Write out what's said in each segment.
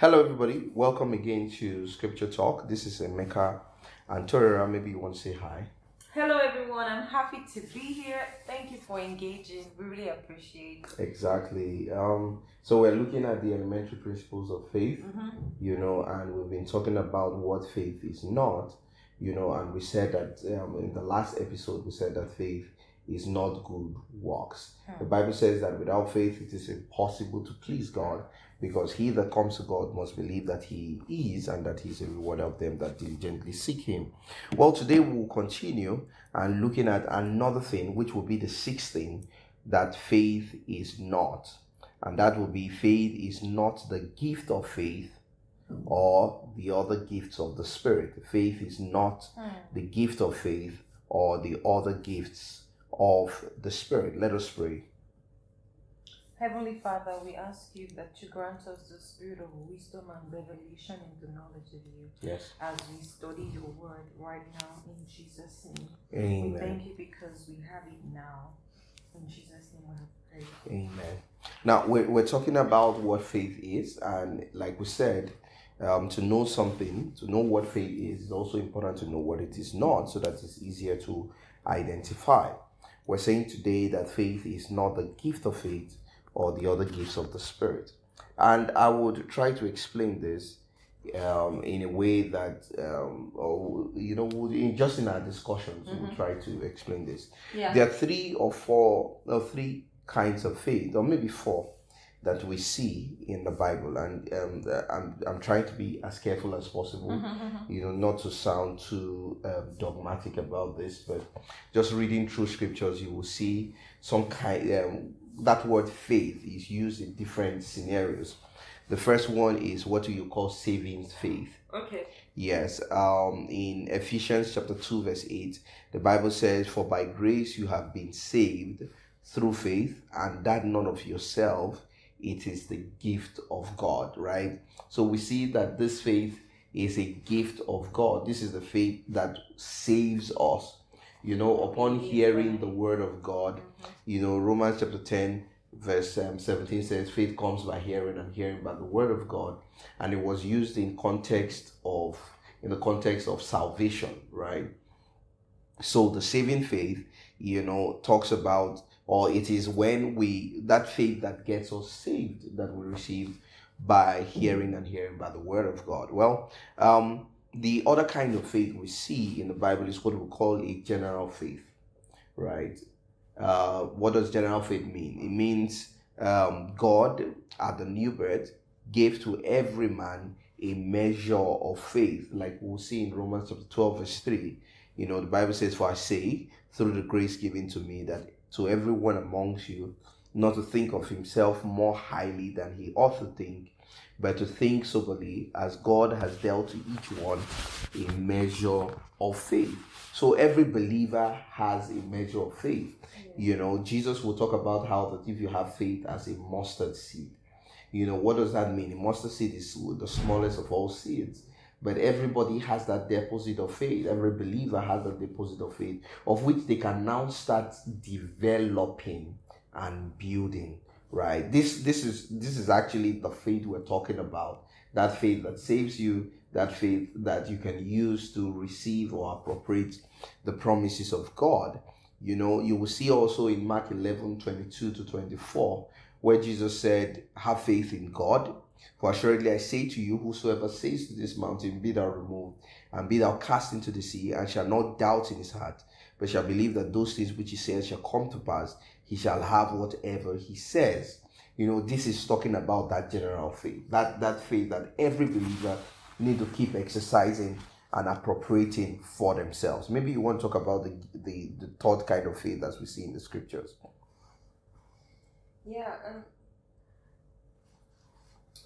Hello, everybody. Welcome again to Scripture Talk. This is Emeka and Torera. Maybe you want to say hi. Hello, everyone. I'm happy to be here. Thank you for engaging. We really appreciate. It. Exactly. Um, so we're looking at the elementary principles of faith, Mm-hmm. you know, and we've been talking about what faith is not, you know, and we said that um, in the last episode we said that faith is not good works. The Bible says that without faith it is impossible to please God because he that comes to God must believe that he is and that he is a rewarder of them that diligently seek him. Well, today we'll continue and looking at another thing, which will be the sixth thing that faith is not. And that will be faith is not the gift of faith or the other gifts of the Spirit. Faith is not hmm. the gift of faith or the other gifts of the Spirit. Let us pray. Heavenly Father, we ask you that you grant us the spirit of wisdom and revelation in the knowledge of you Yes. as we study your word right now in Jesus' name. Amen. We thank you because we have it now. In Jesus' name we have prayed. Amen. Now we're, we're talking about what faith is, and like we said, um, to know something, to know what faith is, is also important to know what it is not, so that it's easier to identify. We're saying today that faith is not the gift of faith or the other gifts of the Spirit, and I would try to explain this um, in a way that, um, or you know, in, just in our discussions, we'll Mhm. try to explain this. Yeah. There are three or four or three kinds of faith, or maybe four, that we see in the Bible, and um, I'm I'm trying to be as careful as possible, Mm-hmm. you know, not to sound too um, dogmatic about this, but just reading through scriptures, you will see some kind. Um, that word faith is used in different scenarios. The first one is what do you call saving faith? Okay. Yes, um, in Ephesians chapter 2, verse 8, the Bible says, For by grace you have been saved through faith, and that none of yourself, it is the gift of God, right? So we see that this faith is a gift of God. This is the faith that saves us. You know, upon hearing the word of God, you know, Romans chapter 10, verse um, 17 says, Faith comes by hearing, and hearing by the word of God and it was used in context of in the context of salvation right so the saving faith you know talks about or it is when we that faith that gets us saved that we receive by hearing and hearing by the word of god. Well um the other kind of faith we see in the bible is what we call a general faith right? Uh what does general faith mean? It means um god at the new birth gave to every man a measure of faith, like we'll see in Romans chapter 12, verse 3. You know, the Bible says, For I say, through the grace given to me, that to everyone amongst you, not to think of himself more highly than he ought to think, but to think soberly, as God has dealt to each one a measure of faith. So every believer has a measure of faith. You know, Jesus will talk about how that if you have faith as a mustard seed, you know, what does that mean? A mustard seed is the smallest of all seeds. But everybody has that deposit of faith. Every believer has that deposit of faith, of which they can now start developing and building. Right. This this is this is actually the faith we're talking about. That faith that saves you, that faith that you can use to receive or appropriate the promises of God. You know, you will see also in Mark 11, 22 to 24, where Jesus said, Have faith in God. For assuredly I say to you, whosoever says to this mountain, Be thou removed, and be thou cast into the sea, and shall not doubt in his heart, but shall believe that those things which he says shall come to pass, he shall have whatever he says. You know, this is talking about that general faith, that, that faith that every believer need to keep exercising and appropriating for themselves. Maybe you want to talk about the, the, the third kind of faith as we see in the scriptures. Yeah. Um,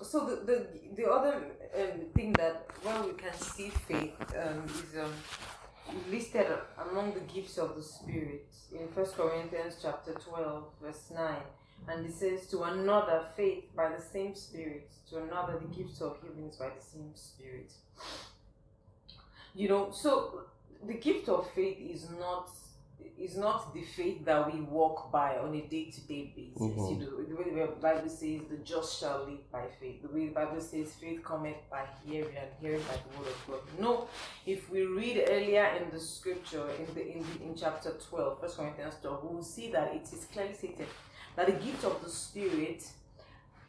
so the the, the other um, thing that where we can see faith um, is um, listed among the gifts of the Spirit in First Corinthians chapter twelve verse nine, and it says to another faith by the same Spirit, to another the gifts of healings by the same Spirit. You know, so the gift of faith is not is not the faith that we walk by on a day to day basis. Mhm. You know, the way the Bible says, the just shall live by faith. The way the Bible says, faith cometh by hearing, and hearing by the word of God. No, if we read earlier in the scripture, in the in, the, in chapter 12, 1 Corinthians 12, we will see that it is clearly stated that the gift of the Spirit,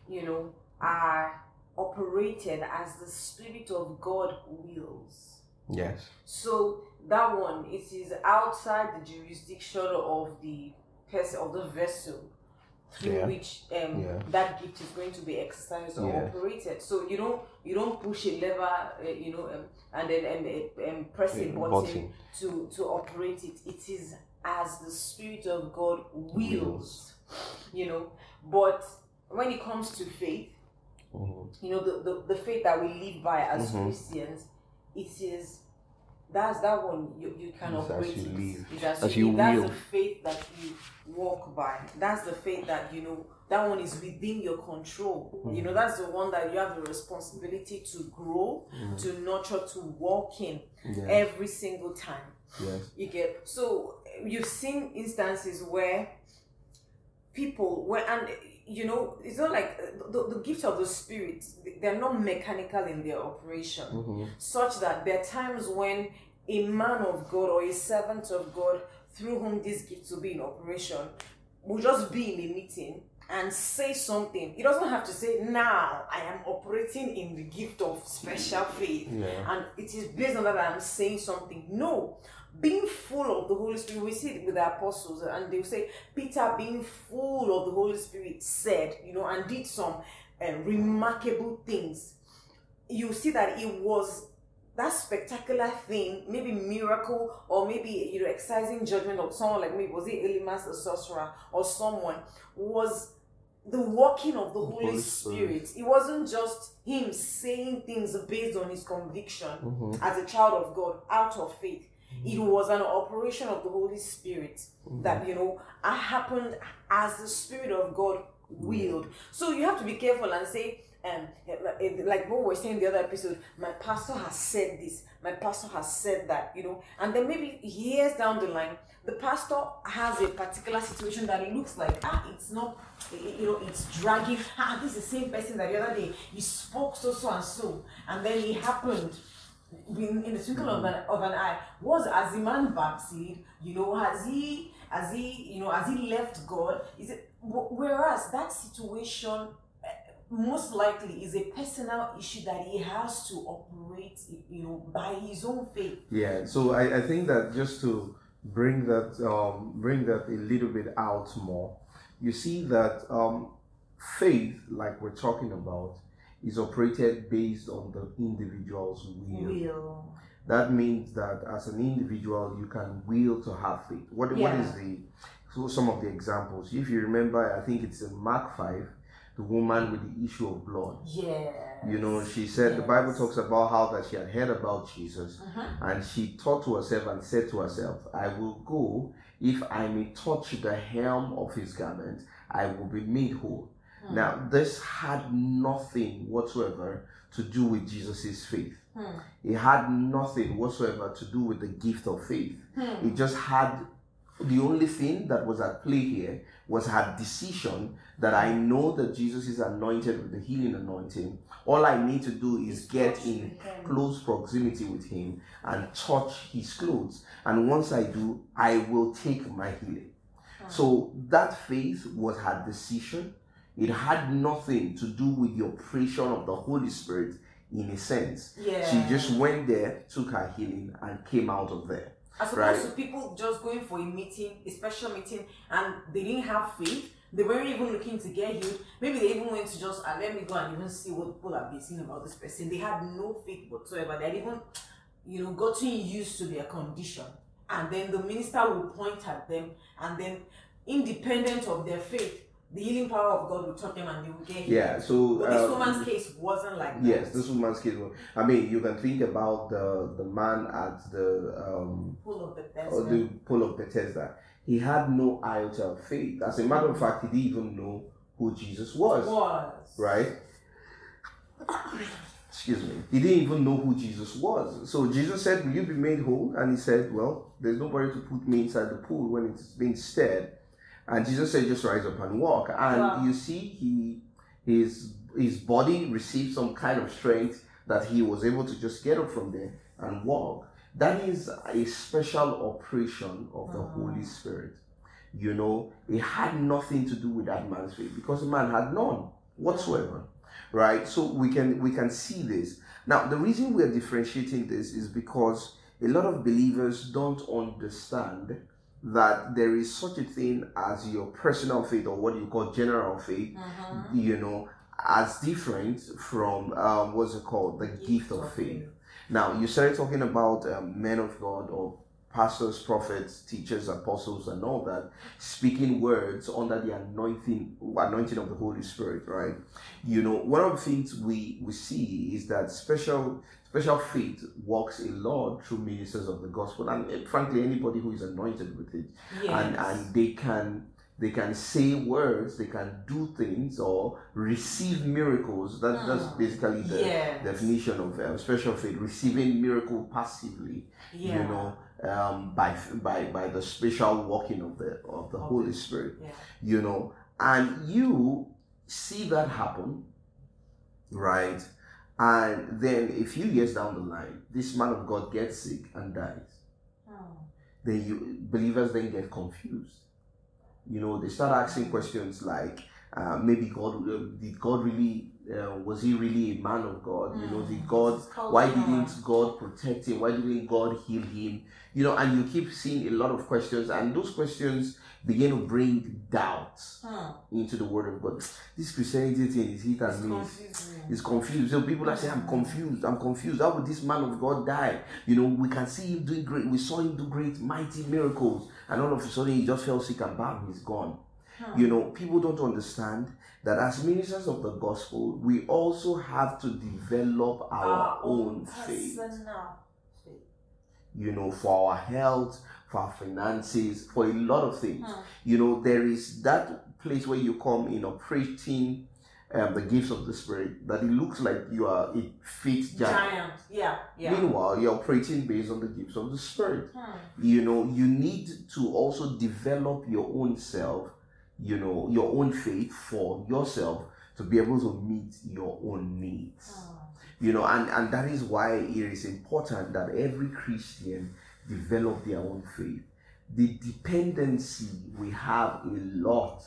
you know, are operated as the Spirit of God wills. Yes. So that one, it is outside the jurisdiction of the person of the vessel through Yeah. which um, Yeah. that gift is going to be exercised or Yeah. operated. So you don't you don't push a lever, uh, you know, um, and then um, um, press a Yeah, button, button. to to operate it. It is as the Spirit of God wills, you know. But when it comes to faith, Mhm. you know the, the, the faith that we live by as Mhm. christians it is that's that one you, you can It's as operate you it. live, It's as, as you, you live. that's the faith that you walk by that's the faith that you know that one is within your control you know that's the one that you have the responsibility to grow Mhm. to nurture to walk in Yeah. every single time Yes. you get so you've seen instances where people where and you know it's not like uh, the, the gift of the spirit they're not mechanical in their operation Mhm. such that there are times when a man of god or a servant of god through whom these gifts will be in operation will just be in a meeting and say something he doesn't have to say now i am operating in the gift of special faith Yeah. and it is based on that I'm saying something. No, being full of the Holy Spirit, we see it with the apostles, and they will say, Peter, being full of the Holy Spirit, said, you know, and did some um, remarkable things. You see that it was that spectacular thing, maybe miracle, or maybe you know, exercising judgment of someone like me, was it Elymas the sorcerer, or someone, was the working of the Holy, Holy Spirit. Spirit. It wasn't just him saying things based on his conviction Mhm. as a child of God out of faith. It was an operation of the Holy Spirit that you know uh, happened as the Spirit of God willed. So you have to be careful and say, um, eh, like what we were saying the other episode, my pastor has said this, my pastor has said that, you know, and then maybe years down the line, the pastor has a particular situation that it looks like ah, it's not, eh, you know, it's dragging. Ah, this is the same person that the other day he spoke so so and so, and then it happened in, in the twinkle of an, of an eye. Was as the man backslid you know has he has he you know has he left god? Is it whereas that situation eh, most likely is a personal issue that he has to operate you know by his own faith. Yeah, so I, I think that just to bring that um, bring that a little bit out more, you see that um, faith, like we're talking about, is operated based on the individual's will. will That means that as an individual, you can will to have faith. What what Yeah. is the so some of the examples? If you remember, I think it's in Mark five, the woman with the issue of blood. yeah You know, she said the Bible talks about how that she had heard about Jesus Mhm. and she thought to herself and said to herself, I will go if I may touch the hem of his garment, I will be made whole. Hmm. Now, this had nothing whatsoever to do with Jesus' faith. Hmm. It had nothing whatsoever to do with the gift of faith. Hmm. It just had the only thing that was at play here was her decision that I know that Jesus is anointed with the healing anointing. All I need to do is get in close proximity with him and touch his clothes. And once I do, I will take my healing. So that faith was her decision. It had nothing to do with the operation of the Holy Spirit in a sense. yeah She just went there, took her healing, and came out of there. As opposed Right. to people just going for a meeting, a special meeting, and they didn't have faith. They weren't even looking to get healed. Maybe they even went to just ah, let me go and even see what people have been saying about this person. They had no faith whatsoever. They had even, you know, gotten used to their condition. And then the minister will point at them, and then, independent of their faith, the healing power of God will touch them and they will get healed. Yeah, so But this uh, woman's case wasn't like that. Yes, this woman's case. was- I mean, you can think about the the man at the um full of the or the pool of Bethesda. He had no iota of faith. As a matter of fact, he didn't even know who Jesus was. was. Right. excuse me, he didn't even know who Jesus was. So Jesus said, Will you be made whole? And he said, Well, there's nobody to put me inside the pool when it's being stirred. And Jesus said, Just rise up and walk. And Wow. you see, he his his body received some kind of strength that he was able to just get up from there and walk. That is a special operation of the Wow. Holy Spirit. You know, it had nothing to do with that man's faith because the man had none whatsoever right so we can we can see this now the reason we're differentiating this is because a lot of believers don't understand that there is such a thing as your personal faith or what you call general faith Mhm. you know as different from um, what's it called? The gift of faith. Now you started talking about um, men of god or pastors prophets teachers apostles and all that speaking words under the anointing anointing of the holy spirit right you know one of the things we we see is that special special faith works a lot through ministers of the gospel and eh, frankly anybody who is anointed with it Yes. and and they can they can say words they can do things or receive miracles that, that's Hmm. basically the yes. definition of um, special faith receiving miracle passively yeah. you know um, by by by the special working of the of the holy spirit Yeah. you know and you see that happen right? And then a few years down the line this man of god gets sick and dies. Hmm. then you believers then get confused. You know they start asking questions like uh, maybe god uh, did god really uh, was he really a man of god you know did Mm. god why didn't god protect him why didn't god heal him you know and you keep seeing a lot of questions and those questions begin to bring doubts Hmm. into the word of god this christianity thing is hit and miss is confused. So people are saying, I'm confused, I'm confused. How would this man of God die? You know, we can see him doing great. We saw him do great, mighty miracles. And all of a sudden he just fell sick and bam, he's gone. Hmm. You know, people don't understand that as ministers of the gospel, we also have to develop our, own faith. faith. You know, for our health, for our finances, for a lot of things. Hmm. You know, there is that place where you come in operating um, the gifts of the Spirit that it looks like you are a fit giant. Giant. Yeah. Yeah. Meanwhile, you're operating based on the gifts of the Spirit. Hmm. You know, you need to also develop your own self, you know, your own faith for yourself to be able to meet your own needs. Hmm. You know, and, and that is why it is important that every Christian develop their own faith. The dependency we have a lot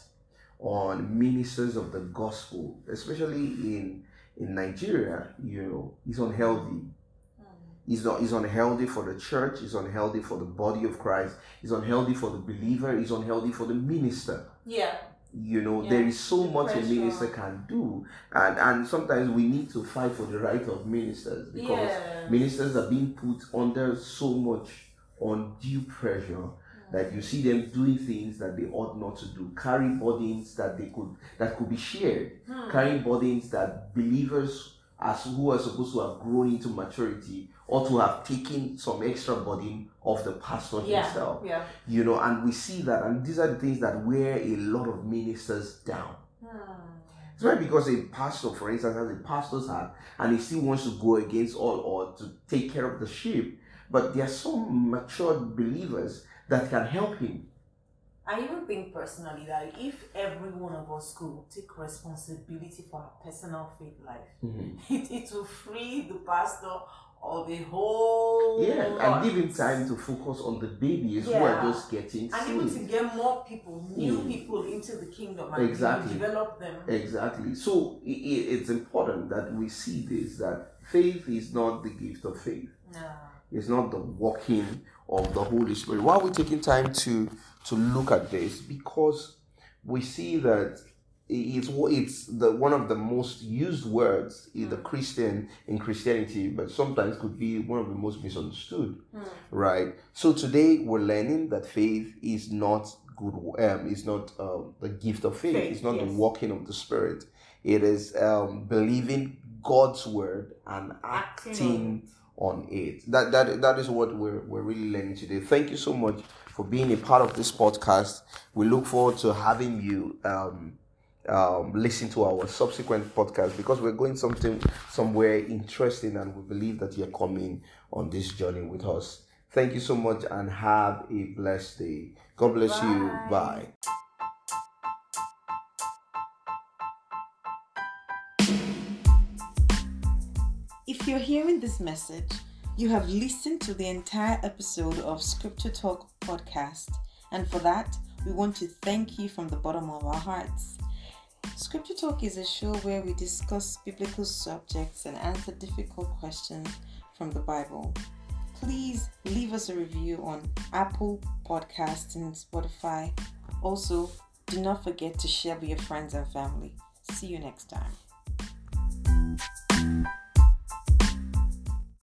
on ministers of the gospel, especially in in Nigeria, you know, is unhealthy. Hmm. It's not it's unhealthy for the church, it's unhealthy for the body of Christ, it's unhealthy for the believer, it's unhealthy for the minister. Yeah. You know, Yeah, there is so the much a minister can do. And and sometimes we need to fight for the right of ministers because yeah. ministers are being put under so much undue pressure that you see them doing things that they ought not to do, carry burdens that they could that could be shared, Hmm. carrying burdens that believers as who are supposed to have grown into maturity or to have taken some extra burden of the pastor Yeah. himself. Yeah. You know, and we see that, and these are the things that wear a lot of ministers down. Hmm. It's not because a pastor, for instance, has a pastor's hat and he still wants to go against all or to take care of the sheep. But there are some matured believers that can help him. I even think personally that if every one of us could take responsibility for our personal faith life, it, it will free the pastor of a whole Yeah, lot. and giving time to focus on the babies who are just getting and even to get more people, new Mm. people into the kingdom and Exactly. develop them. Exactly. So i- i- it's important that we see this that faith is not the gift of faith. No. It's not the working of the Holy Spirit. Why are we taking time to to look at this? Because we see that it's it's the one of the most used words in the Christian in Christianity, but sometimes could be one of the most misunderstood. Hmm. Right. So today we're learning that faith is not good. Um, is not um, the gift of faith. Faith, it's not the walking of the Spirit. It is um, believing God's word and Acting acting on it. That that that is what we're we're really learning today. Thank you so much for being a part of this podcast. We look forward to having you um, um, listen to our subsequent podcast because we're going something somewhere interesting and we believe that you're coming on this journey with us. Thank you so much and have a blessed day. God bless Bye. you. Bye. If you're hearing this message, you have listened to the entire episode of Scripture Talk podcast, and for that, we want to thank you from the bottom of our hearts. Scripture Talk is a show where we discuss biblical subjects and answer difficult questions from the Bible. Please leave us a review on Apple Podcasts and Spotify. Also, do not forget to share with your friends and family. See you next time.